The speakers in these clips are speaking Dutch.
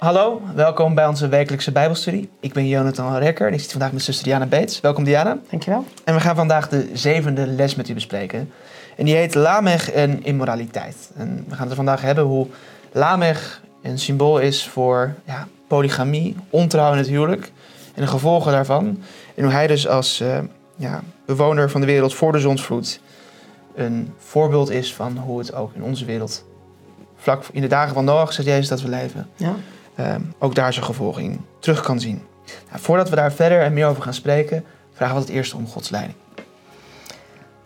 Hallo, welkom bij onze wekelijkse Bijbelstudie. Ik ben Jonathan Rekker en ik zit vandaag met zuster Diana Beets. Welkom Diana. Dankjewel. En we gaan vandaag de zevende les met u bespreken. En die heet Lamech en immoraliteit. En we gaan het er vandaag hebben hoe Lamech een symbool is voor ja, polygamie, ontrouw in het huwelijk en de gevolgen daarvan. En hoe hij dus als uh, ja, bewoner van de wereld voor de zonsvloed een voorbeeld is van hoe het ook in onze wereld, vlak in de dagen van Noach, zegt Jezus dat we leven, Ja. Uh, ook daar zijn gevolgen in terug kan zien. Nou, voordat we daar verder en meer over gaan spreken, vragen we het eerst om Gods leiding.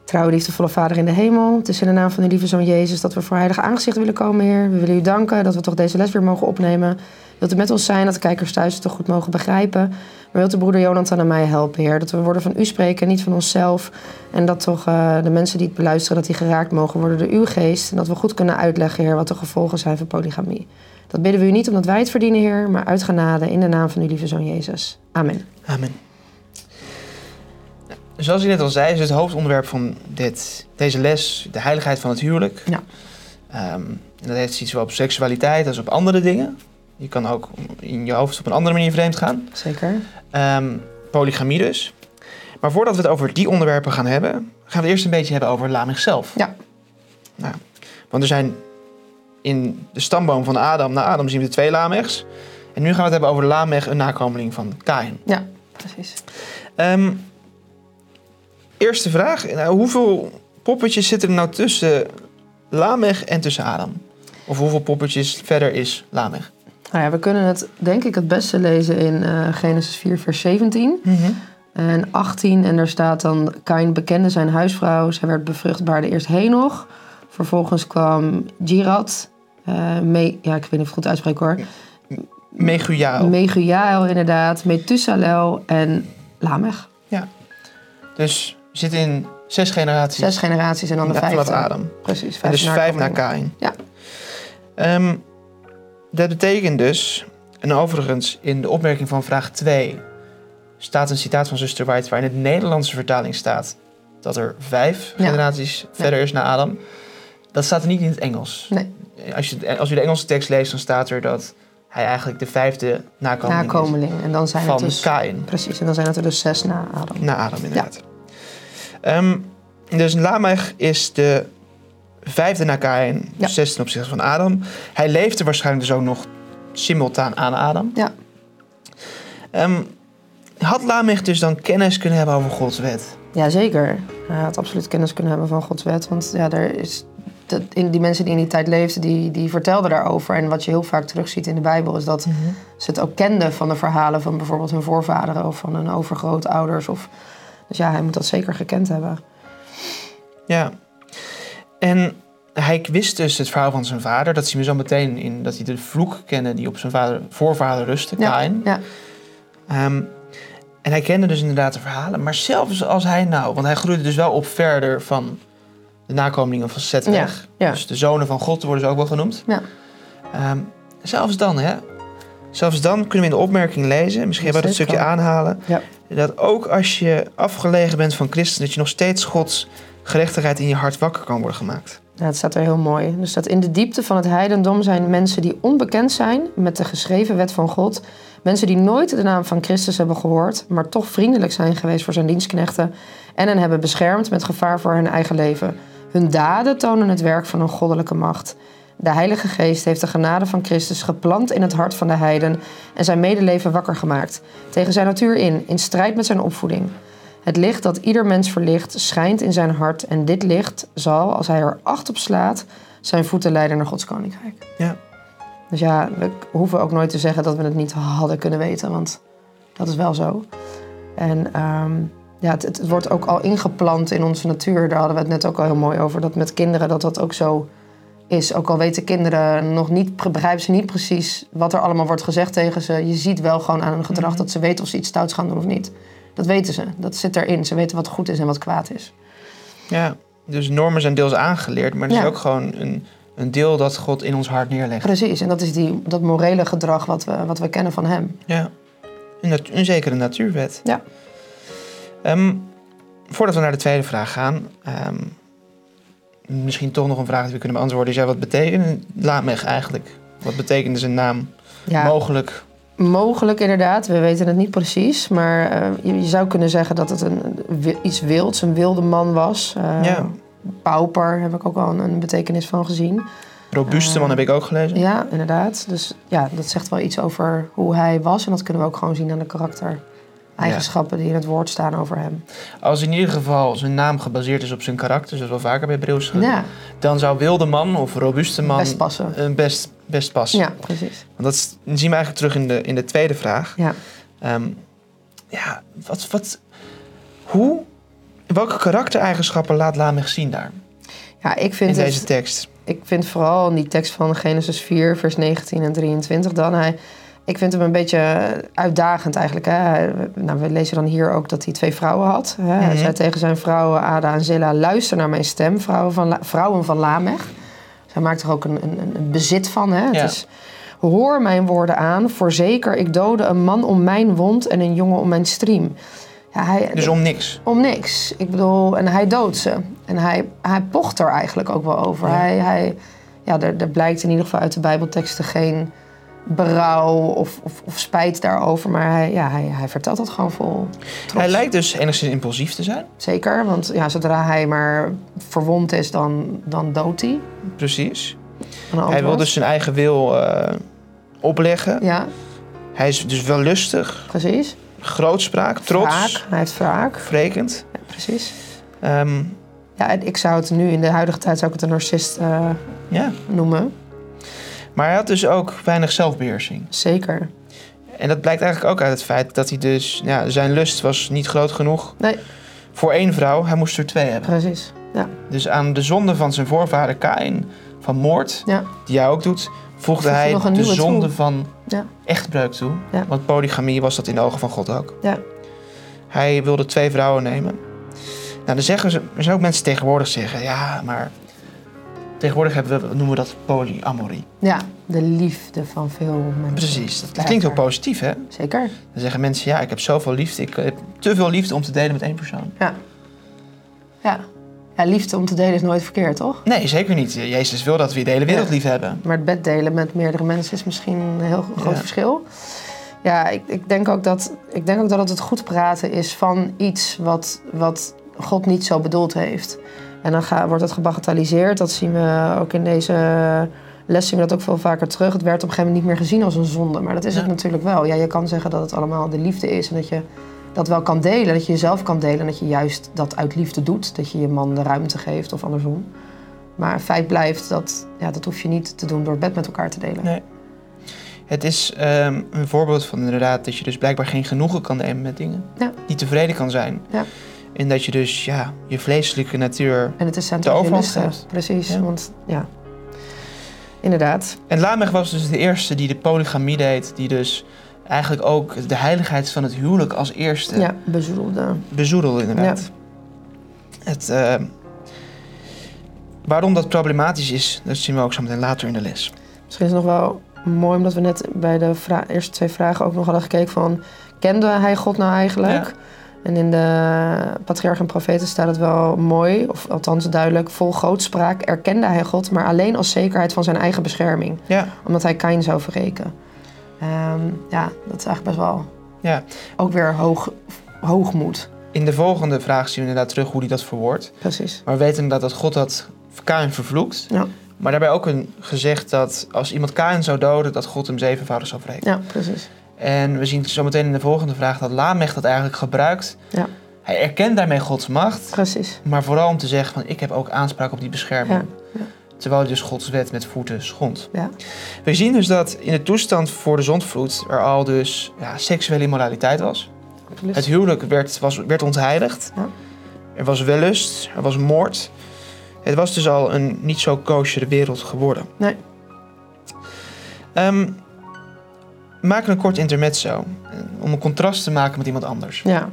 Trouwe liefdevolle Vader in de hemel, het is in de naam van uw lieve Zoon Jezus dat we voor heilige aangezicht willen komen, Heer. We willen u danken dat we toch deze les weer mogen opnemen. Wilt u met ons zijn, dat de kijkers thuis het toch goed mogen begrijpen. Maar wilt u broeder Jonathan en mij helpen, Heer. Dat we worden van u spreken, niet van onszelf. En dat toch uh, de mensen die het beluisteren, dat die geraakt mogen worden door uw geest. En dat we goed kunnen uitleggen, Heer, wat de gevolgen zijn van polygamie. Dat bidden we u niet omdat wij het verdienen, Heer, maar uit genade in de naam van uw lieve Zoon Jezus. Amen. Amen. Zoals je net al zei, is het hoofdonderwerp van dit, deze les de heiligheid van het huwelijk. Ja. Um, en dat heeft iets zowel op seksualiteit als op andere dingen. Je kan ook in je hoofd op een andere manier vreemd gaan. Zeker. Um, polygamie dus. Maar voordat we het over die onderwerpen gaan hebben, gaan we het eerst een beetje hebben over Lamech zelf. Ja. Nou, want er zijn in de stamboom van Adam naar Adam zien we twee Lamechs. En nu gaan we het hebben over Lamech, een nakomeling van Kain. Ja, precies. Um, eerste vraag. Nou, hoeveel poppetjes zitten er nou tussen Lamech en tussen Adam? Of hoeveel poppetjes verder is Lamech? Nou ja, we kunnen het denk ik het beste lezen in uh, Genesis 4, vers 17 Mm -hmm. en 18. En daar staat dan: Kain bekende zijn huisvrouw. Zij werd bevrucht, baarde eerst Henoch. Vervolgens kwam Jirad. Uh, me, ja, ik weet niet of ik goed uitspreek hoor. Megujael. Megujael, inderdaad. Methusalel en Lamech. Ja. Dus we zitten in zes generaties. Zes generaties en dan de vijfde. Vanaf Adam. Precies. En dus vijf naar Kain. Ja. Um, dat betekent dus, en overigens in de opmerking van vraag 2 staat een citaat van zuster White waar in de Nederlandse vertaling staat dat er vijf Ja. generaties Ja. verder is naar Adam. Dat staat er niet in het Engels. Nee. Als je, als je de Engelse tekst leest, dan staat er dat hij eigenlijk de vijfde nakomeling Nakomeling. En dan zijn is het van dus... Kain. Precies, en dan zijn het er dus zes na Adam. Na Adam, inderdaad. Ehm, dus Lamech is de vijfde na Kain, Ja. zesde ten opzichte van Adam. Hij leefde waarschijnlijk dus ook nog simultaan aan Adam. Ja. Ehm, had Lamech dus dan kennis kunnen hebben over Gods wet? Jazeker. Hij had absoluut kennis kunnen hebben van Gods wet. Want ja, er is, dat, in die mensen die in die tijd leefden, die, die vertelden daarover. En wat je heel vaak terugziet in de Bijbel is dat ze het ook kenden van de verhalen van bijvoorbeeld hun voorvaderen of van hun overgrootouders. Of, dus ja, hij moet dat zeker gekend hebben. Ja. En hij wist dus het verhaal van zijn vader. Dat zien we zo meteen in dat hij de vloek kende die op zijn vader, voorvader rustte, Kain. ja, Ehm, en hij kende dus inderdaad de verhalen. Maar zelfs als hij nou, want hij groeide dus wel op verder van de nakomelingen van Seth weg. ja. Dus de zonen van God worden ze ook wel genoemd. Ja. Ehm, zelfs dan, hè. Zelfs dan kunnen we in de opmerking lezen, misschien hebben we dat stukje kan. aanhalen. Dat ook als je afgelegen bent van Christus, dat je nog steeds Gods gerechtigheid in je hart wakker kan worden gemaakt. Ja, het staat er heel mooi. Dus dat in de diepte van het heidendom zijn mensen die onbekend zijn met de geschreven wet van God. Mensen die nooit de naam van Christus hebben gehoord, maar toch vriendelijk zijn geweest voor zijn dienstknechten en hen hebben beschermd met gevaar voor hun eigen leven. Hun daden tonen het werk van een goddelijke macht. De Heilige Geest heeft de genade van Christus geplant in het hart van de heiden en zijn medeleven wakker gemaakt. Tegen zijn natuur in, in strijd met zijn opvoeding. Het licht dat ieder mens verlicht, schijnt in zijn hart. En dit licht zal, als hij er acht op slaat, zijn voeten leiden naar Gods koninkrijk. Ja. Dus ja, we hoeven ook nooit te zeggen dat we het niet hadden kunnen weten, want dat is wel zo. En ehm, ja, het, het wordt ook al ingeplant in onze natuur. Daar hadden we het net ook al heel mooi over. Dat met kinderen dat dat ook zo is. Ook al weten kinderen nog niet, begrijpen ze niet precies wat er allemaal wordt gezegd tegen ze. Je ziet wel gewoon aan hun gedrag Mhm. dat ze weten of ze iets stouts gaan doen of niet. Dat weten ze. Dat zit erin. Ze weten wat goed is en wat kwaad is. Ja, dus normen zijn deels aangeleerd, maar er is ook gewoon een, een deel dat God in ons hart neerlegt. Precies. En dat is die, dat morele gedrag wat we, wat we kennen van hem. Ja, een, een zekere natuurwet. Ja. Ehm, voordat we naar de tweede vraag gaan, ehm, misschien toch nog een vraag die we kunnen beantwoorden. Is ja, wat betekent Lamech eigenlijk? Wat betekende zijn naam Ja, Mogelijk. mogelijk inderdaad. We weten het niet precies. Maar eh, je, je zou kunnen zeggen dat het een, iets wilds, een wilde man was. Eh, Ja. Pauper heb ik ook wel een, een betekenis van gezien. Robuuste man heb ik ook gelezen. Ja, inderdaad. Dus ja, dat zegt wel iets over hoe hij was. En dat kunnen we ook gewoon zien aan de karaktereigenschappen die in het woord staan over hem. Als in ieder geval zijn naam gebaseerd is op zijn karakter, zoals wel vaker bij Breus Ja, dan zou wilde man of robuuste man best passen. best, best passen. Ja, precies. Want dat zien we eigenlijk terug in de, in de tweede vraag. Ja. Ehm, ja, wat, wat, hoe, welke karaktereigenschappen laat Lamech zien daar Ja, ik in vind, deze het, tekst? ik vind vooral in die tekst van Genesis 4, vers 19 en 23 dan... Hij, ik vind hem een beetje uitdagend eigenlijk. Hè? Nou, we lezen dan hier ook dat hij twee vrouwen had. Hè? Hij Mhm. zei tegen zijn vrouwen Ada en Zilla... luister naar mijn stem, vrouwen van, La- vrouwen van Lamech. Zij maakt er ook een, een, een bezit van. Hè? Ja. Het is, Hoor mijn woorden aan, voorzeker ik dode een man om mijn wond... en een jongen om mijn striem. Ja, hij, Dus om niks. om niks. Ik bedoel, en hij doodt ze. En hij, hij pocht er eigenlijk ook wel over. Ja. Hij, hij, ja, er, er blijkt in ieder geval uit de Bijbelteksten geen berouw of, of, of spijt daarover. Maar hij, ja, hij, hij vertelt dat gewoon vol trots. Hij lijkt dus enigszins impulsief te zijn. Zeker, want ja, zodra hij maar verwond is, dan, dan doodt hij. Precies. Hij wil dus zijn eigen wil eh, opleggen. Ja, Hij is dus wel lustig, precies. grootspraak, trots, Wraak. Hij heeft wraak. wrekend. Ja, precies. Ehm, Ja, en ik zou het nu in de huidige tijd zou ik het een narcist eh, ja. noemen. Maar hij had dus ook weinig zelfbeheersing. Zeker. En dat blijkt eigenlijk ook uit het feit dat hij dus... Ja, zijn lust was niet groot genoeg Nee, voor één vrouw. Hij moest er twee hebben. precies. Ja, Dus aan de zonde van zijn voorvader Kain van moord, ja, die hij ook doet, voegde hij de zonde toe. van ja, echtbreuk toe. Ja. Want polygamie was dat in de ogen van God ook. ja. Hij wilde twee vrouwen nemen. Nou, dan zeggen ze, er zijn ook mensen tegenwoordig zeggen, ja, maar tegenwoordig hebben we, noemen we dat polyamorie. Ja, de liefde van veel mensen. Precies, dat klinkt heel positief, hè? Zeker. Dan zeggen mensen, ja, ik heb zoveel liefde, ik heb te veel liefde om te delen met één persoon. Ja. Ja. Ja, liefde om te delen is nooit verkeerd, toch? Nee, zeker niet. Jezus wil dat we de hele wereld Ja. lief hebben. Maar het bed delen met meerdere mensen is misschien een heel groot Ja. verschil. Ja, ik, ik, denk ook dat, ik denk ook dat het het goed praten is van iets wat, wat God niet zo bedoeld heeft. En dan ga, wordt het gebagatelliseerd. Dat zien we ook in deze les zien we dat ook veel vaker terug. Het werd op een gegeven moment niet meer gezien als een zonde. Maar dat is het natuurlijk wel. Ja, je kan zeggen dat het allemaal de liefde is en dat je dat wel kan delen. Dat je jezelf kan delen en dat je juist dat uit liefde doet. Dat je je man de ruimte geeft of andersom. Maar feit blijft dat ja, dat hoef je niet te doen door bed met elkaar te delen. Nee. Het is ehm, een voorbeeld van inderdaad dat je dus blijkbaar geen genoegen kan nemen met dingen. Ja. Niet tevreden kan zijn. Ja. En dat je dus ja, je vleeselijke natuur... En het is De overhand geeft. Precies, Ja. want ja. Inderdaad. En Lamech was dus de eerste die de polygamie deed. Die dus eigenlijk ook de heiligheid van het huwelijk als eerste Ja, bezoedelde. bezoedelde inderdaad. Het, eh, waarom dat problematisch is, dat zien we ook zo meteen later in de les. Misschien is het nog wel mooi, omdat we net bij de eerste twee vragen ook nog hadden gekeken van... Kende hij God nou eigenlijk? Ja. En in de Patriarch en Profeten staat het wel mooi, of althans duidelijk... Vol grootspraak erkende hij God, maar alleen als zekerheid van zijn eigen bescherming. Ja, Omdat hij Kain zou verreken. Ehm, ja, dat is eigenlijk best wel ja. ook weer hoog, hoogmoed. In de volgende vraag zien we inderdaad terug hoe hij dat verwoordt. Precies. Maar we weten inderdaad dat God dat Kain vervloekt. Ja, Maar daarbij ook een gezegd dat als iemand Kain zou doden, dat God hem zevenvoudig zou wreken. ja precies. En we zien zometeen in de volgende vraag dat Lamech dat eigenlijk gebruikt. Ja. Hij erkent daarmee Gods macht, Precies. maar vooral om te zeggen van ik heb ook aanspraak op die bescherming. Ja, ja. Terwijl hij dus Gods wet met voeten schond. Ja. We zien dus dat in de toestand voor de zondvloed er al dus ja, seksuele immoraliteit was. Absoluut. Het huwelijk werd, was, werd ontheiligd. Ja. Er was wellust, er was moord. Het was dus al een niet zo koosjere wereld geworden. Nee. Ehm, maken een kort intermezzo. eh, Om een contrast te maken met iemand anders. Ja,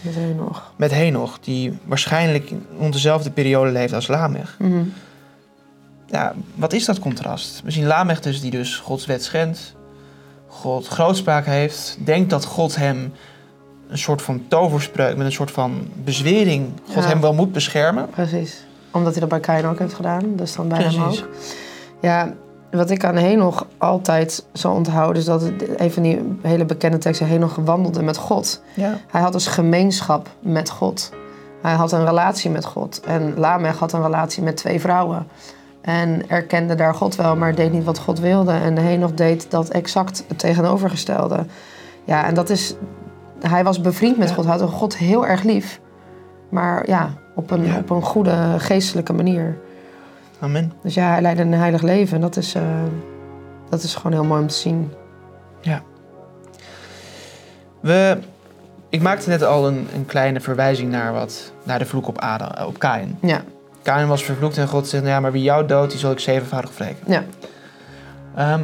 je nog. Met Henoch, die waarschijnlijk rond dezelfde periode leeft als Lamech. Mhm. Ja, wat is dat contrast? We zien Lamech dus, die dus Gods wet schendt. God grootspraak heeft. Denkt dat God hem een soort van toverspreuk, met een soort van bezwering, God Ja. hem wel moet beschermen. Precies. Omdat hij dat bij Kain ook heeft gedaan, dus dan bij hem Precies. ook. Ja, wat ik aan Henoch altijd zal onthouden... is dat een van die hele bekende teksten... Henoch wandelde met God. Ja. Hij had dus gemeenschap met God. Hij had een relatie met God. En Lamech had een relatie met twee vrouwen. En erkende daar God wel, maar deed niet wat God wilde. En Henoch deed dat exact het tegenovergestelde. Ja, en dat is... Hij was bevriend met Ja. God. Hij had God heel erg lief. Maar ja, op een, Ja. op een goede geestelijke manier. Amen. Dus ja, hij leidde een heilig leven. En dat is, eh, dat is gewoon heel mooi om te zien. We, ik maakte net al een, een kleine verwijzing naar, wat, naar de vloek op, Adam, eh, op Kain. Ja, Kain was vervloekt en God zegt, nou ja, maar wie jou doodt, die zal ik zevenvoudig wreken. ja. Ehm,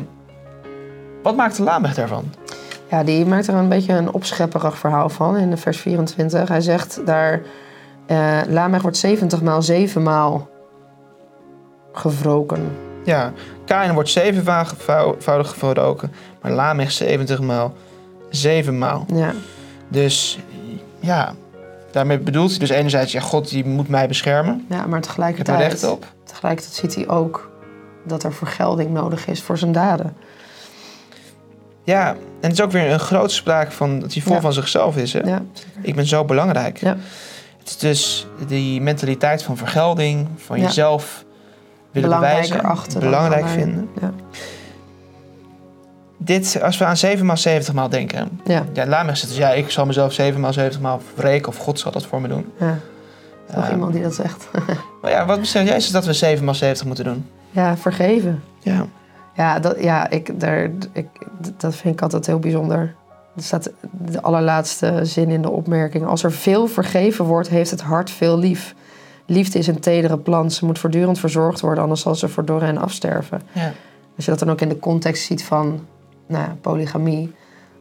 wat maakte Lamech daarvan? Ja, die maakt er een beetje een opschepperig verhaal van in de vers 24. Hij zegt daar, eh Lamech wordt 70 maal 7 maal gewroken. Ja, Kain wordt zevenvoudig gewroken, maar Lamech 70 maal zeven maal. Ja, Dus ja, daarmee bedoelt hij dus enerzijds, ja, God die moet mij beschermen. ja maar Ik heb er tegelijkertijd, recht op. tegelijkertijd ziet hij ook dat er vergelding nodig is voor zijn daden. Ja, en het is ook weer een grote sprake van dat hij vol Ja. van zichzelf is. Hè? Ja, Ik ben zo belangrijk. Ja. Het is dus die mentaliteit van vergelding, van Ja. jezelf willen bewijzen, achten. dan belangrijk vinden. Ja, Dit, als we aan 7 maal 70 maal denken. ja, Ja, Lamech zegt dus, ja, ik zal mezelf 7 maal 70 maal wreken of God zal dat voor me doen. ja. Nog Eh, iemand die dat zegt. Maar ja, wat jij is dat we 7 maal 70 moeten doen? ja, vergeven. Ja. Ja, dat, ja ik, daar, ik, dat vind ik altijd heel bijzonder. Er staat de allerlaatste zin in de opmerking. Als er veel vergeven wordt, heeft het hart veel lief. Liefde is een tedere plant. Ze moet voortdurend verzorgd worden, anders zal ze verdorren en afsterven. ja. Als je dat dan ook in de context ziet van nou, ja, polygamie,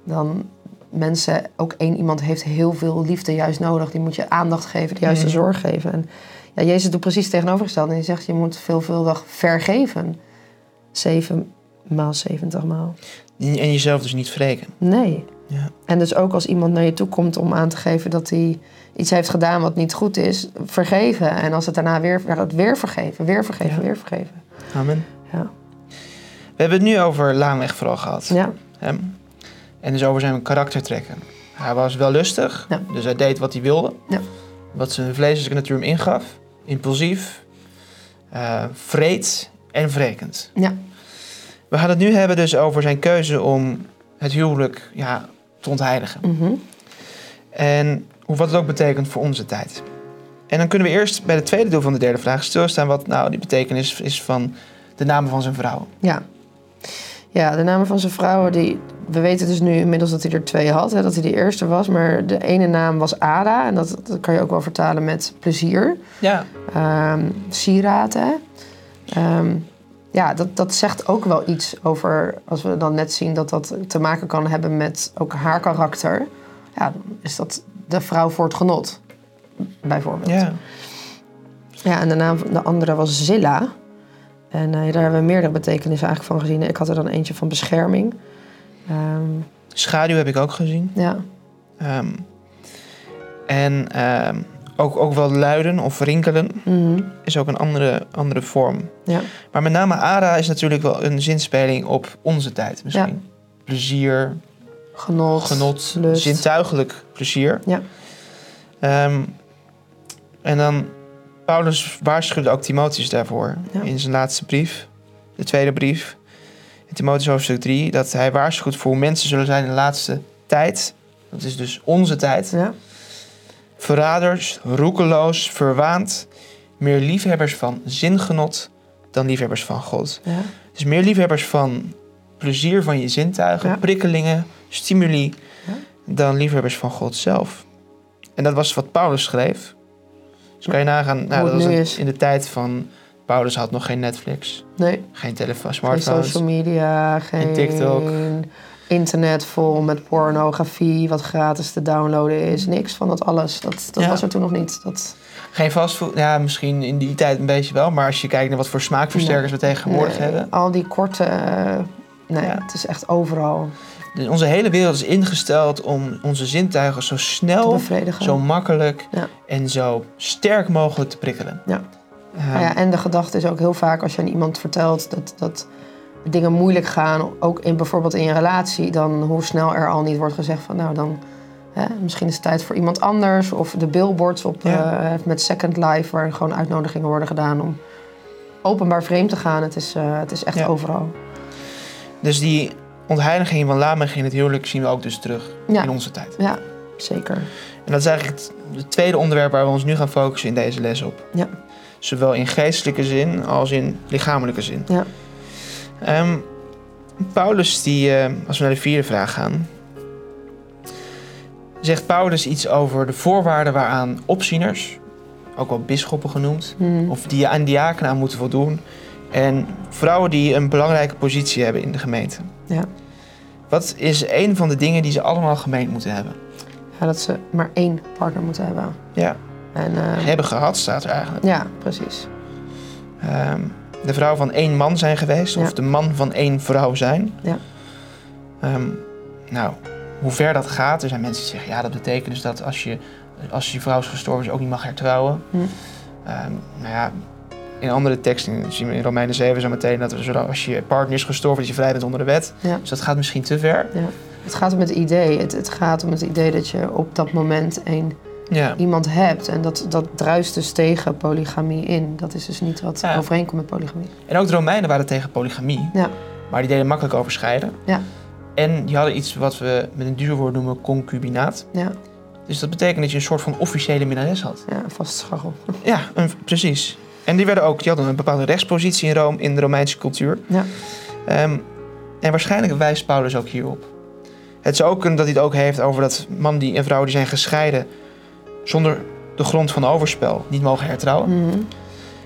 dan mensen, ook één iemand heeft heel veel liefde juist nodig. Die moet je aandacht geven, de juiste Mhm. zorg geven. En ja, Jezus doet precies het tegenovergestelde. En hij zegt, je moet veelvuldig vergeven. Zeven maal, zeventig maal. En jezelf dus niet wreken. Nee. Ja. En dus ook als iemand naar je toe komt om aan te geven dat hij iets heeft gedaan wat niet goed is, vergeven. En als het daarna weer, weer vergeven, weer vergeven, Ja. weer vergeven. Amen. Ja. We hebben het nu over Lamech vooral gehad. Ja, Hem. En dus over zijn karaktertrekken. Hij was wel lustig, Ja. dus hij deed wat hij wilde. Ja. Wat zijn vleeselijke natuur hem ingaf. Impulsief, eh vreed en wrekend. ja, We gaan het nu hebben dus over zijn keuze om het huwelijk ja, te ontheiligen. mhm. En hoe- wat het ook betekent voor onze tijd. En dan kunnen we eerst bij het tweede deel van de derde vraag stilstaan... wat nou die betekenis is van de namen van zijn vrouw. ja. Ja, de namen van zijn vrouwen, die, we weten dus nu inmiddels dat hij er twee had, hè, dat hij de eerste was. Maar de ene naam was Ada, en dat, dat kan je ook wel vertalen met plezier. Ja, sieraad, hè. Ehm, ja, dat, dat zegt ook wel iets over, als we dan net zien dat dat te maken kan hebben met ook haar karakter. Ja, dan is dat de vrouw voor het genot, bijvoorbeeld. ja. Ja, en de naam van de andere was Zilla. En eh, daar hebben we meerdere betekenissen eigenlijk van gezien. Ik had er dan eentje van bescherming. Ehm, Schaduw heb ik ook gezien. ja, Ehm, en ehm, ook, ook wel luiden of rinkelen mhm, is ook een andere, andere vorm. ja, Maar met name Ada is natuurlijk wel een zinspeling op onze tijd misschien. Plezier, genot, genot, lust. zintuigelijk plezier. Ja. Ehm, en dan, Paulus waarschuwde ook Timotheus daarvoor Ja. in zijn laatste brief, de tweede brief, in Timotheus hoofdstuk 3, dat hij waarschuwt voor hoe mensen zullen zijn in de laatste tijd. Dat is dus onze tijd. Ja, Verraders, roekeloos, verwaand, meer liefhebbers van zingenot dan liefhebbers van God. ja, Dus meer liefhebbers van plezier van je zintuigen, Ja. prikkelingen, stimuli, Ja. dan liefhebbers van God zelf. En dat was wat Paulus schreef. Dus kan je nagaan, nou, dat was een- in de tijd van Paulus had nog geen Netflix, nee. geen telefoon, Geen smartphones. social media, geen TikTok. Internet vol met pornografie, wat gratis te downloaden is. Niks van dat alles. Dat, dat Ja. was er toen nog niet. Dat, Geen fastfood, ja, misschien in die tijd een beetje wel, maar als je kijkt naar wat voor smaakversterkers we tegenwoordig nee, hebben. Al die korte... eh, nee, Ja. het is echt overal Dus onze hele wereld is ingesteld om onze zintuigen zo snel, zo makkelijk Ja. en zo sterk mogelijk te prikkelen. Ja. Nou ja, en de gedachte is ook heel vaak als je aan iemand vertelt dat, dat dingen moeilijk gaan, ook in, bijvoorbeeld in je relatie, dan hoe snel er al niet wordt gezegd van nou dan hè, misschien is het tijd voor iemand anders. Of de billboards op, Ja. eh, met Second Life, waar gewoon uitnodigingen worden gedaan om openbaar vreemd te gaan. Het is, eh, het is echt Ja. overal. Dus die ontheiliging van Lamech in het huwelijk zien we ook dus terug Ja. in onze tijd. Ja, zeker. En dat is eigenlijk het, het tweede onderwerp waar we ons nu gaan focussen in deze les op. Ja. Zowel in geestelijke zin als in lichamelijke zin. Ja. Ehm, Paulus, die, eh, als we naar de vierde vraag gaan, zegt Paulus iets over de voorwaarden waaraan opzieners, ook wel bisschoppen genoemd, Hmm. of die aan diakenen aan moeten voldoen. En vrouwen die een belangrijke positie hebben in de gemeente. Ja. Wat is een van de dingen die ze allemaal gemeen moeten hebben? ja, dat ze maar één partner moeten hebben. Ja, En, eh, hebben gehad staat er eigenlijk. ja, precies. Ehm, de vrouw van één man zijn geweest, Ja. of de man van één vrouw zijn. Ja. Ehm, nou, hoe ver dat gaat, er zijn mensen die zeggen, ja, dat betekent dus dat als je, als je vrouw is gestorven, ze ook niet mag hertrouwen. Hm. Nou ja, in andere teksten zien we in Romeinen 7 zo meteen dat er, als je partner is gestorven, dat je vrij bent onder de wet. Ja. Dus dat gaat misschien te ver. Het gaat om het idee. Het, het gaat om het idee dat je op dat moment één Ja. iemand hebt. En dat, dat druist dus tegen polygamie in. Dat is dus niet wat Ja. overeenkomt met polygamie. En ook de Romeinen waren tegen polygamie. Ja. Maar die deden makkelijk overschrijden. Ja. En die hadden iets wat we met een duur woord noemen concubinaat. Ja, Dus dat betekent dat je een soort van officiële minnares had. ja vast schachel. Ja, een- precies. En die, werden ook, die hadden een bepaalde rechtspositie in Rome, in de Romeinse cultuur. Ja. Ehm, en waarschijnlijk wijst Paulus ook hierop. Het zou ook kunnen dat hij het ook heeft over dat man die en vrouw die zijn gescheiden zonder de grond van overspel niet mogen hertrouwen. Mhm.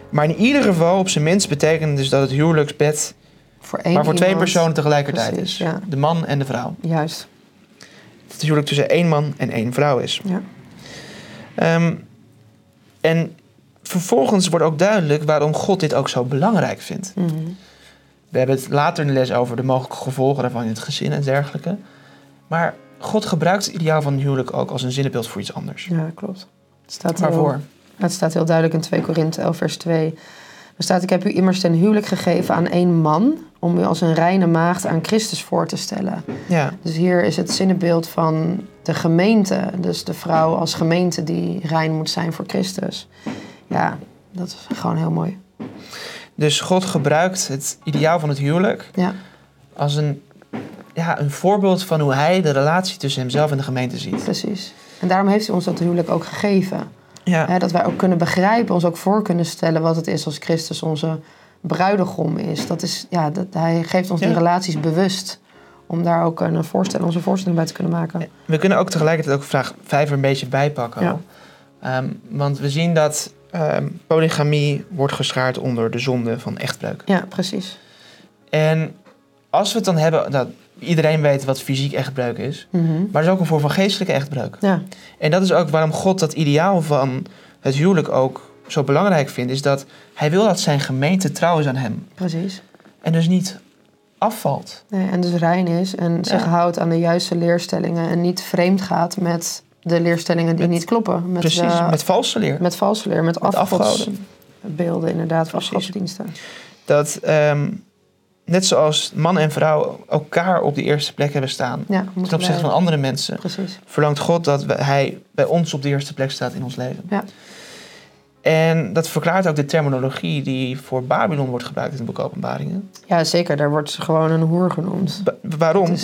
Maar in ieder geval, op zijn minst, betekent dus dat het huwelijksbed Voor één maar voor twee personen tegelijkertijd Precies, is. ja. De man en de vrouw. Juist, Dat het huwelijk tussen één man en één vrouw is. ja. Ehm, en vervolgens wordt ook duidelijk waarom God dit ook zo belangrijk vindt. Mhm. We hebben het later in de les over de mogelijke gevolgen daarvan in het gezin en dergelijke. Maar God gebruikt het ideaal van een huwelijk ook als een zinnebeeld voor iets anders. Ja, klopt. Het staat Waarvoor? Heel, het staat heel duidelijk in 2 Korinthe 11 vers 2. Er staat, ik heb u immers ten huwelijk gegeven aan één man... om u als een reine maagd aan Christus voor te stellen. Ja, Dus hier is het zinnebeeld van de gemeente. Dus de vrouw als gemeente die rein moet zijn voor Christus. Ja, dat is gewoon heel mooi. dus God gebruikt het ideaal van het huwelijk Ja, als een, ja, een voorbeeld van hoe hij de relatie tussen hemzelf en de gemeente ziet. precies. En daarom heeft hij ons dat huwelijk ook gegeven. Ja, dat wij ook kunnen begrijpen, ons ook voor kunnen stellen wat het is als Christus onze bruidegom is. Dat is ja, dat, hij geeft ons die relaties bewust. Om daar ook een voorstel, onze voorstelling bij te kunnen maken. we kunnen ook tegelijkertijd ook vraag 5 er een beetje bijpakken. Ja. Ehm, want we zien dat ehm, polygamie wordt geschaard onder de zonde van echtbreuk. Ja, precies. En als we het dan hebben, dat iedereen weet wat fysiek echtbreuk is, Mhm. maar er is ook een vorm van geestelijke echtbreuk. Ja, En dat is ook waarom God dat ideaal van het huwelijk ook zo belangrijk vindt, is dat hij wil dat zijn gemeente trouw is aan hem. precies. En dus niet afvalt. Nee, en dus rein is en zich houdt aan de juiste leerstellingen. En niet vreemd gaat met de leerstellingen die Met- niet kloppen. Met, Precies, eh, met valse leer. met valse leer, met, Met afgoden. beelden inderdaad, van afgodsdiensten. Dat ehm, net zoals man en vrouw elkaar op de eerste plek hebben staan Ja, ten opzichte van andere mensen, Precies. verlangt God dat hij bij ons op de eerste plek staat in ons leven. Ja. En dat verklaart ook de terminologie die voor Babylon wordt gebruikt in de boek Openbaringen. Ja, zeker. Daar wordt ze gewoon een hoer genoemd. Ba- waarom?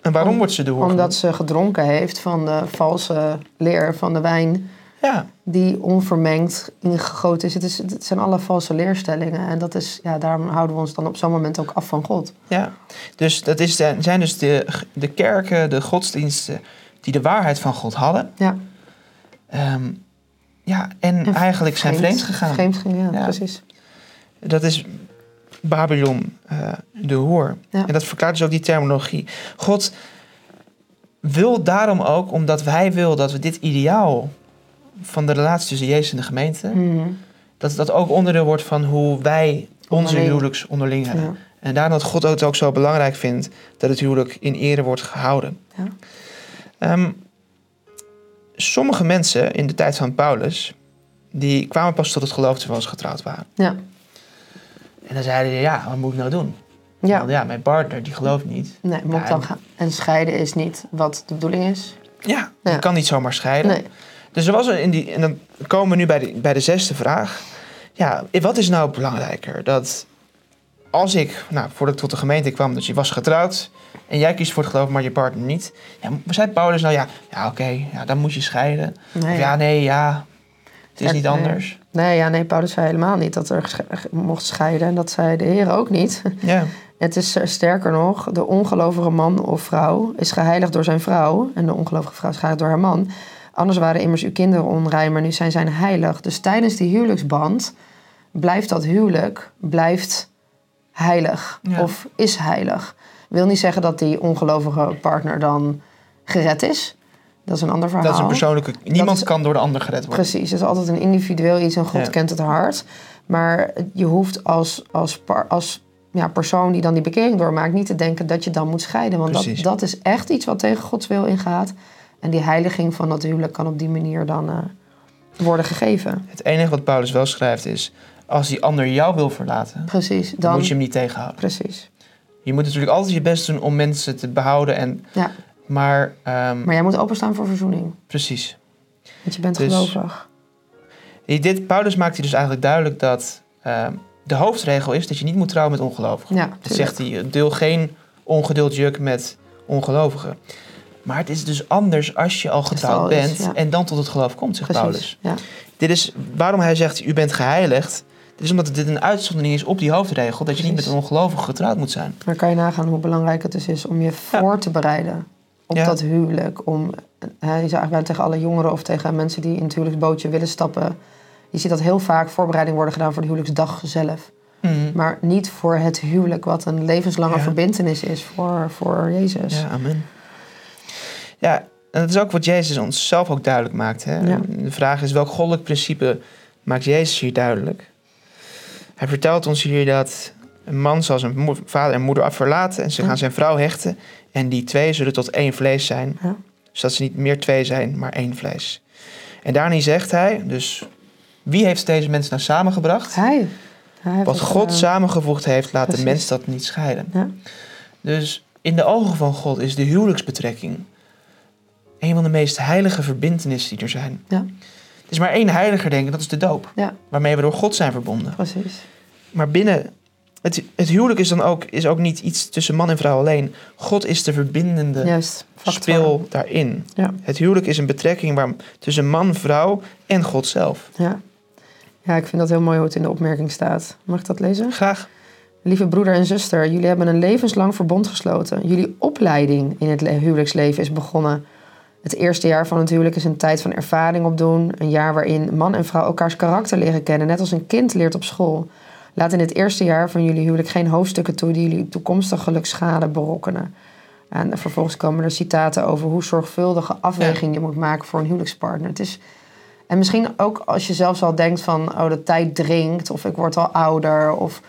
En waarom om- wordt ze de hoer Omdat genoemd? ze gedronken heeft van de valse leer van de wijn Ja, die onvermengd ingegoten is. Het, is, het zijn alle valse leerstellingen. En dat is, ja, daarom houden we ons dan op zo'n moment ook af van God. ja. Dus dat is zijn dus de, de kerken, de godsdiensten die de waarheid van God hadden. Ja, Ehm, ja, en, En eigenlijk zijn vreemd gegaan. Vreemd gegaan, ja, Ja. precies. Dat is Babylon, eh, de hoer. Ja. En dat verklaart dus ook die terminologie. God wil daarom ook, omdat hij wil dat we dit ideaal van de relatie tussen Jezus en de gemeente, Mhm. dat dat ook onderdeel wordt van hoe wij onze huwelijks onderling hebben. Ja. En daarom dat God het ook zo belangrijk vindt dat het huwelijk in ere wordt gehouden. Ja. Ehm, sommige mensen in de tijd van Paulus, die kwamen pas tot het geloof terwijl ze getrouwd waren. Ja. En dan zeiden ze, ja, wat moet ik nou doen? Ja. Want ja, mijn partner die gelooft niet. Nee, moet Ja, dan en- gaan. En scheiden is niet wat de bedoeling is. Ja, Ja. je kan niet zomaar scheiden. Nee. Dus er was er in die, en dan komen we nu bij de, bij de zesde vraag. Ja, wat is nou belangrijker? Dat als ik, nou, voordat ik tot de gemeente kwam, dat je was getrouwd en jij kiest voor het geloof, maar je partner niet. Ja, zei Paulus nou ja, ja oké, ja, dan moet je scheiden. Nee. Of ja, nee, ja, het is Ja, niet nee. anders. Nee, ja, nee, Paulus zei helemaal niet dat er mocht scheiden. En dat zei de Heer ook niet. Ja, Het is eh, sterker nog, de ongelovige man of vrouw is geheiligd door zijn vrouw. En de ongelovige vrouw is geheiligd door haar man. Anders waren immers uw kinderen onrein, maar nu zijn zij heilig. Dus tijdens die huwelijksband blijft dat huwelijk blijft heilig. Ja. Of is heilig. Wil niet zeggen dat die ongelovige partner dan gered is. Dat is een ander verhaal. dat is een persoonlijke... Niemand is- kan door de ander gered worden. Precies, het is altijd een individueel iets en God Ja. kent het hart. Maar je hoeft als, als, als ja, persoon die dan die bekering doormaakt... niet te denken dat je dan moet scheiden. Want dat, dat is echt iets wat tegen Gods wil ingaat. En die heiliging van dat huwelijk kan op die manier dan eh, worden gegeven. Het enige wat Paulus wel schrijft is... als die ander jou wil verlaten, Precies, dan dan... moet je hem niet tegenhouden. Precies, Je moet natuurlijk altijd je best doen om mensen te behouden. En, ja. maar, ehm, Maar jij moet openstaan voor verzoening. precies. Want je bent Dus- gelovig. Dit, Paulus maakt hier dus eigenlijk duidelijk dat ehm, de hoofdregel is dat je niet moet trouwen met ongelovigen. Ja, Dat zegt hij, deel geen ongeduld juk met ongelovigen. Maar het is dus anders als je al getrouwd is, bent ja. en dan tot het geloof komt, zegt Paulus. Precies, ja. Dit is waarom hij zegt, u bent geheiligd. Dit is omdat dit een uitzondering is op die hoofdregel, dat je niet met een ongelovige getrouwd moet zijn. Dan kan je nagaan hoe belangrijk het dus is om je voor te bereiden op dat huwelijk. Om, je zou eigenlijk tegen alle jongeren of tegen mensen die in het huwelijksbootje willen stappen. Je ziet dat heel vaak voorbereiding worden gedaan voor de huwelijksdag zelf. Maar niet voor het huwelijk, wat een levenslange verbintenis is voor, voor Jezus. Ja, amen. Ja, en dat is ook wat Jezus ons zelf ook duidelijk maakt. Hè? Ja. De vraag is, welk goddelijk principe maakt Jezus hier duidelijk? Hij vertelt ons hier dat een man zal zijn vader en moeder afverlaten... en zich Ja. aan zijn vrouw hechten. En die twee zullen tot één vlees zijn. Ja. Zodat ze niet meer twee zijn, maar één vlees. En daarin zegt hij, dus wie heeft deze mensen nou samengebracht? Hij. hij Wat het, God eh, samengevoegd heeft, laat de mens dat niet scheiden. Ja. Dus in de ogen van God is de huwelijksbetrekking een van de meest heilige verbintenissen die er zijn. Ja. Er is maar één heiliger, denk ik, dat is de doop. Ja. Waarmee we door God zijn verbonden. Precies. Maar binnen. Het, het huwelijk is dan ook, is ook niet iets tussen man en vrouw alleen. God is de verbindende Juist. Speel daarin. Ja. Het huwelijk is een betrekking waar, tussen man, vrouw en God zelf. Ja. ja, ik vind dat heel mooi hoe het in de opmerking staat. Mag ik dat lezen? Graag. Lieve broeder en zuster, jullie hebben een levenslang verbond gesloten. Jullie opleiding in het le- huwelijksleven is begonnen. Het eerste jaar van het huwelijk is een tijd van ervaring opdoen. Een jaar waarin man en vrouw elkaars karakter leren kennen, net als een kind leert op school. Laat in het eerste jaar van jullie huwelijk geen hoofdstukken toe die jullie toekomstig gelukschade berokkenen. En vervolgens komen er citaten over hoe zorgvuldige afweging je moet maken voor een huwelijkspartner. Het is, en misschien ook als je zelfs al denkt van, oh de tijd dringt, of ik word al ouder, of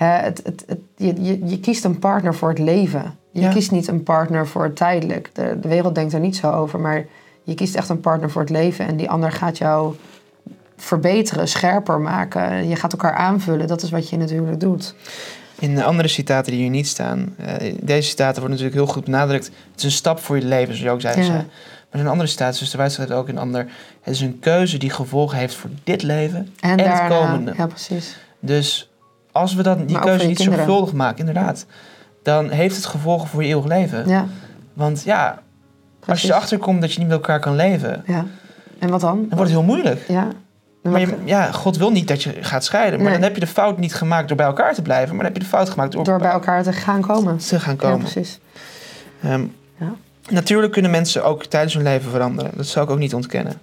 Hè, het, het, het, je, je, je kiest een partner voor het leven. Je Ja. kiest niet een partner voor het tijdelijk. De, de wereld denkt er niet zo over, maar je kiest echt een partner voor het leven. En die ander gaat jou verbeteren, scherper maken. Je gaat elkaar aanvullen. Dat is wat je natuurlijk doet. In de andere citaten die hier niet staan, eh, deze citaten worden natuurlijk heel goed benadrukt. Het is een stap voor je leven, zoals je ook zei. Ja. Maar in andere citaat, dus de Wijs schrijft ook in een ander. Het is een keuze die gevolgen heeft voor dit leven en, het komende. Ja, precies. Dus als we dat, die Maar keuze niet kinderen. zorgvuldig maken, inderdaad, dan heeft het gevolgen voor je eeuwig leven. Ja, Want ja, als je erachter komt dat je niet met elkaar kan leven, Ja. En wat dan? dan wordt het heel moeilijk. Ja. Maar je, ja, God wil niet dat je gaat scheiden. Maar Nee. dan heb je de fout niet gemaakt door bij elkaar te blijven. Maar dan heb je de fout gemaakt door, door bij elkaar te gaan komen. te gaan Ja, komen. precies. Ehm, Ja. Natuurlijk kunnen mensen ook tijdens hun leven veranderen. Dat zal ik ook niet ontkennen.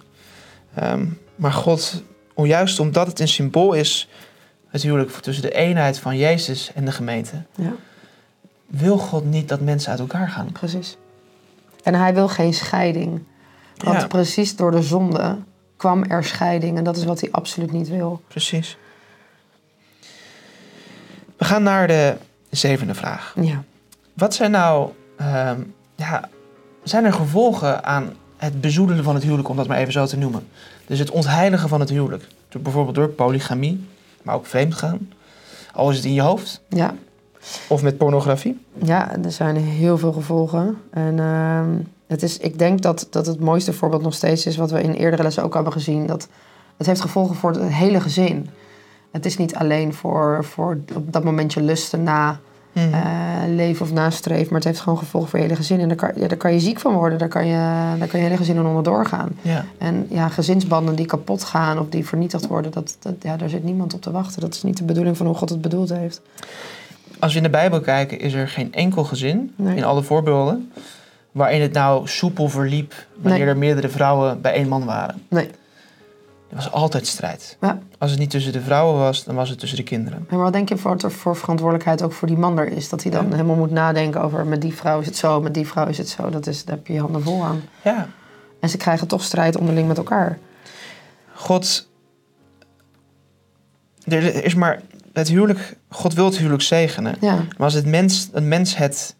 Ehm, maar God, juist omdat het een symbool is, het huwelijk tussen de eenheid van Jezus en de gemeente, Ja, wil God niet dat mensen uit elkaar gaan. precies. En hij wil geen scheiding. Want Ja. precies door de zonde kwam er scheiding. En dat is wat hij absoluut niet wil. Precies. We gaan naar de zevende vraag. Ja. Wat zijn nou, ehm, ja, zijn er gevolgen aan het bezoedelen van het huwelijk, om dat maar even zo te noemen? Dus het ontheiligen van het huwelijk. Bijvoorbeeld door polygamie, maar ook vreemdgaan. Al is het in je hoofd. Ja, Of met pornografie? Ja, er zijn heel veel gevolgen. En ehm, het is, ik denk dat, dat het mooiste voorbeeld nog steeds is wat we in eerdere lessen ook hebben gezien. Dat het heeft gevolgen voor het hele gezin. Het is niet alleen voor, voor op dat momentje lusten na Mhm. eh, leven of nastreven, maar het heeft gewoon gevolgen voor je hele gezin. En daar kan, ja, daar kan je ziek van worden, daar kan je, daar kan je hele gezin onderdoor gaan. ja. En ja, gezinsbanden die kapot gaan of die vernietigd worden, dat, dat, ja, daar zit niemand op te wachten. Dat is niet de bedoeling van hoe God het bedoeld heeft. Als we in de Bijbel kijken, is er geen enkel gezin, Nee. in alle voorbeelden, waarin het nou soepel verliep wanneer Nee. er meerdere vrouwen bij één man waren. Nee. Er was altijd strijd. Ja. Als het niet tussen de vrouwen was, dan was het tussen de kinderen. En wat denk je voor, voor verantwoordelijkheid ook voor die man er is? Dat hij dan Ja. helemaal moet nadenken over met die vrouw is het zo, met die vrouw is het zo. Dat is, daar heb je je handen vol aan. Ja, En ze krijgen toch strijd onderling met elkaar. God. Er is maar het huwelijk. God wil het huwelijk zegenen. Ja, Maar als het mens, een mens het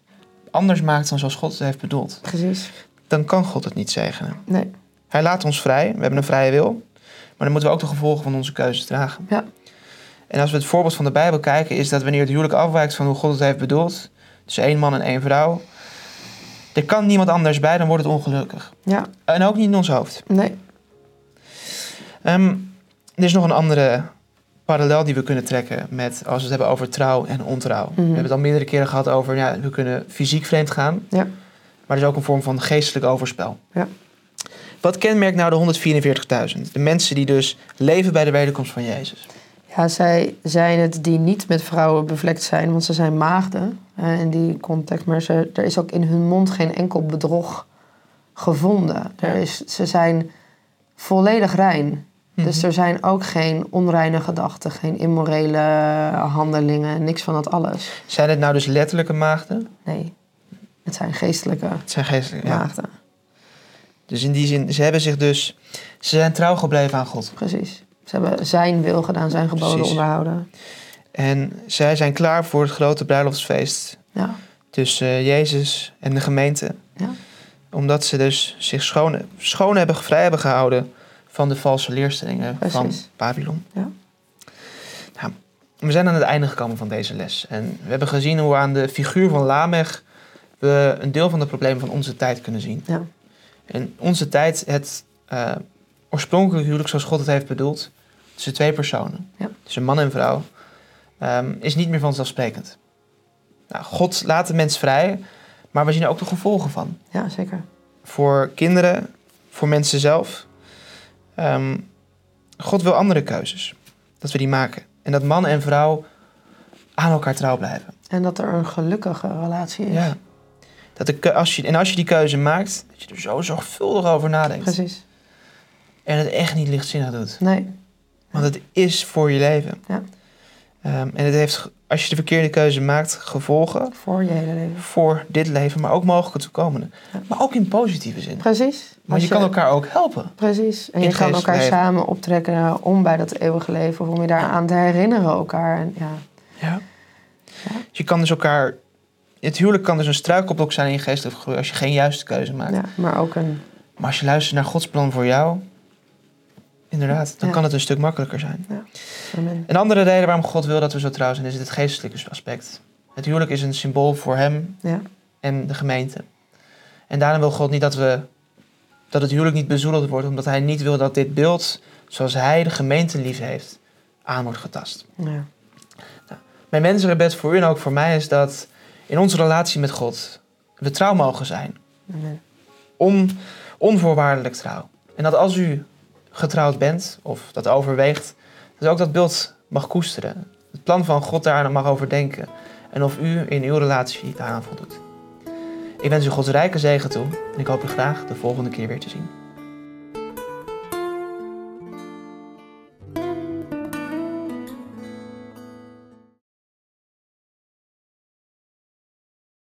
anders maakt dan zoals God het heeft bedoeld, precies. dan kan God het niet zegenen. Nee, Hij laat ons vrij. We hebben een vrije wil. Maar dan moeten we ook de gevolgen van onze keuzes dragen. Ja. En als we het voorbeeld van de Bijbel kijken, is dat wanneer het huwelijk afwijkt van hoe God het heeft bedoeld, tussen één man en één vrouw, er kan niemand anders bij, dan wordt het ongelukkig. ja, En ook niet in ons hoofd. nee. Ehm, er is nog een andere parallel die we kunnen trekken met als we het hebben over trouw en ontrouw. We hebben het al meerdere keren gehad over, ja, we kunnen fysiek vreemd gaan, Ja. maar er is ook een vorm van geestelijk overspel. Ja. Wat kenmerkt nou de 144.000? De mensen die dus leven bij de wederkomst van Jezus. Ja, zij zijn het die niet met vrouwen bevlekt zijn, want ze zijn maagden in die context. Maar ze, er is ook in hun mond geen enkel bedrog gevonden. Er is, ze zijn volledig rein. Dus Mhm. er zijn ook geen onreine gedachten, geen immorele handelingen, niks van dat alles. Zijn het nou dus letterlijke maagden? Nee, het zijn geestelijke Het zijn geestelijke, ja. maagden. Dus in die zin, ze hebben zich dus, ze zijn trouw gebleven aan God. Precies. Ze hebben zijn wil gedaan, zijn geboden Precies. onderhouden. En zij zijn klaar voor het grote bruiloftsfeest Ja, tussen eh, Jezus en de gemeente. ja, Omdat ze dus zich schoon, schoon hebben, vrij hebben gehouden van de valse leerstellingen van. Babylon. Ja. Nou, we zijn aan het einde gekomen van deze les. En we hebben gezien hoe aan de figuur van Lamech we een deel van de problemen van onze tijd kunnen zien. ja, In onze tijd het eh, oorspronkelijk huwelijk zoals God het heeft bedoeld, tussen twee personen, Ja. tussen man en vrouw, ehm, is niet meer vanzelfsprekend. Nou, God laat de mens vrij, maar we zien er ook de gevolgen van. ja, zeker. Voor kinderen, voor mensen zelf. Ehm, God wil andere keuzes, dat we die maken. En dat man en vrouw aan elkaar trouw blijven. En dat er een gelukkige relatie is. Ja. Dat de, als je, en als je die keuze maakt, dat je er zo zorgvuldig over nadenkt. Precies. En het echt niet lichtzinnig doet. Nee, Want het is voor je leven. Ja. Ehm, en het heeft, als je de verkeerde keuze maakt, gevolgen voor je hele leven. voor dit leven, maar ook mogelijke toekomende. Ja. Maar ook in positieve zin. Precies. Als je kan elkaar ook helpen. Precies. En je kan elkaar leven. samen optrekken om bij dat eeuwige leven. Of om je daaraan te herinneren elkaar. En, ja. Ja. Je kan dus elkaar. Het huwelijk kan dus een struikelblok zijn in je geestelijke groei als je geen juiste keuze maakt. ja, maar ook een... Maar als je luistert naar Gods plan voor jou, inderdaad, dan Ja. kan het een stuk makkelijker zijn. Amen. Een andere reden waarom God wil dat we zo trouw zijn, is het geestelijke aspect. Het huwelijk is een symbool voor Hem Ja, en de gemeente. En daarom wil God niet dat, we, dat het huwelijk niet bezoedeld wordt, omdat Hij niet wil dat dit beeld, zoals Hij de gemeente lief heeft, aan wordt getast. ja. Mijn mensengebed voor u en ook voor mij is dat in onze relatie met God we trouw mogen zijn. Amen. On, onvoorwaardelijk trouw. En dat als u getrouwd bent, of dat overweegt, dat ook dat beeld mag koesteren. Het plan van God daar mag overdenken. En of u in uw relatie daaraan voldoet. Ik wens u Gods rijke zegen toe en ik hoop u graag de volgende keer weer te zien.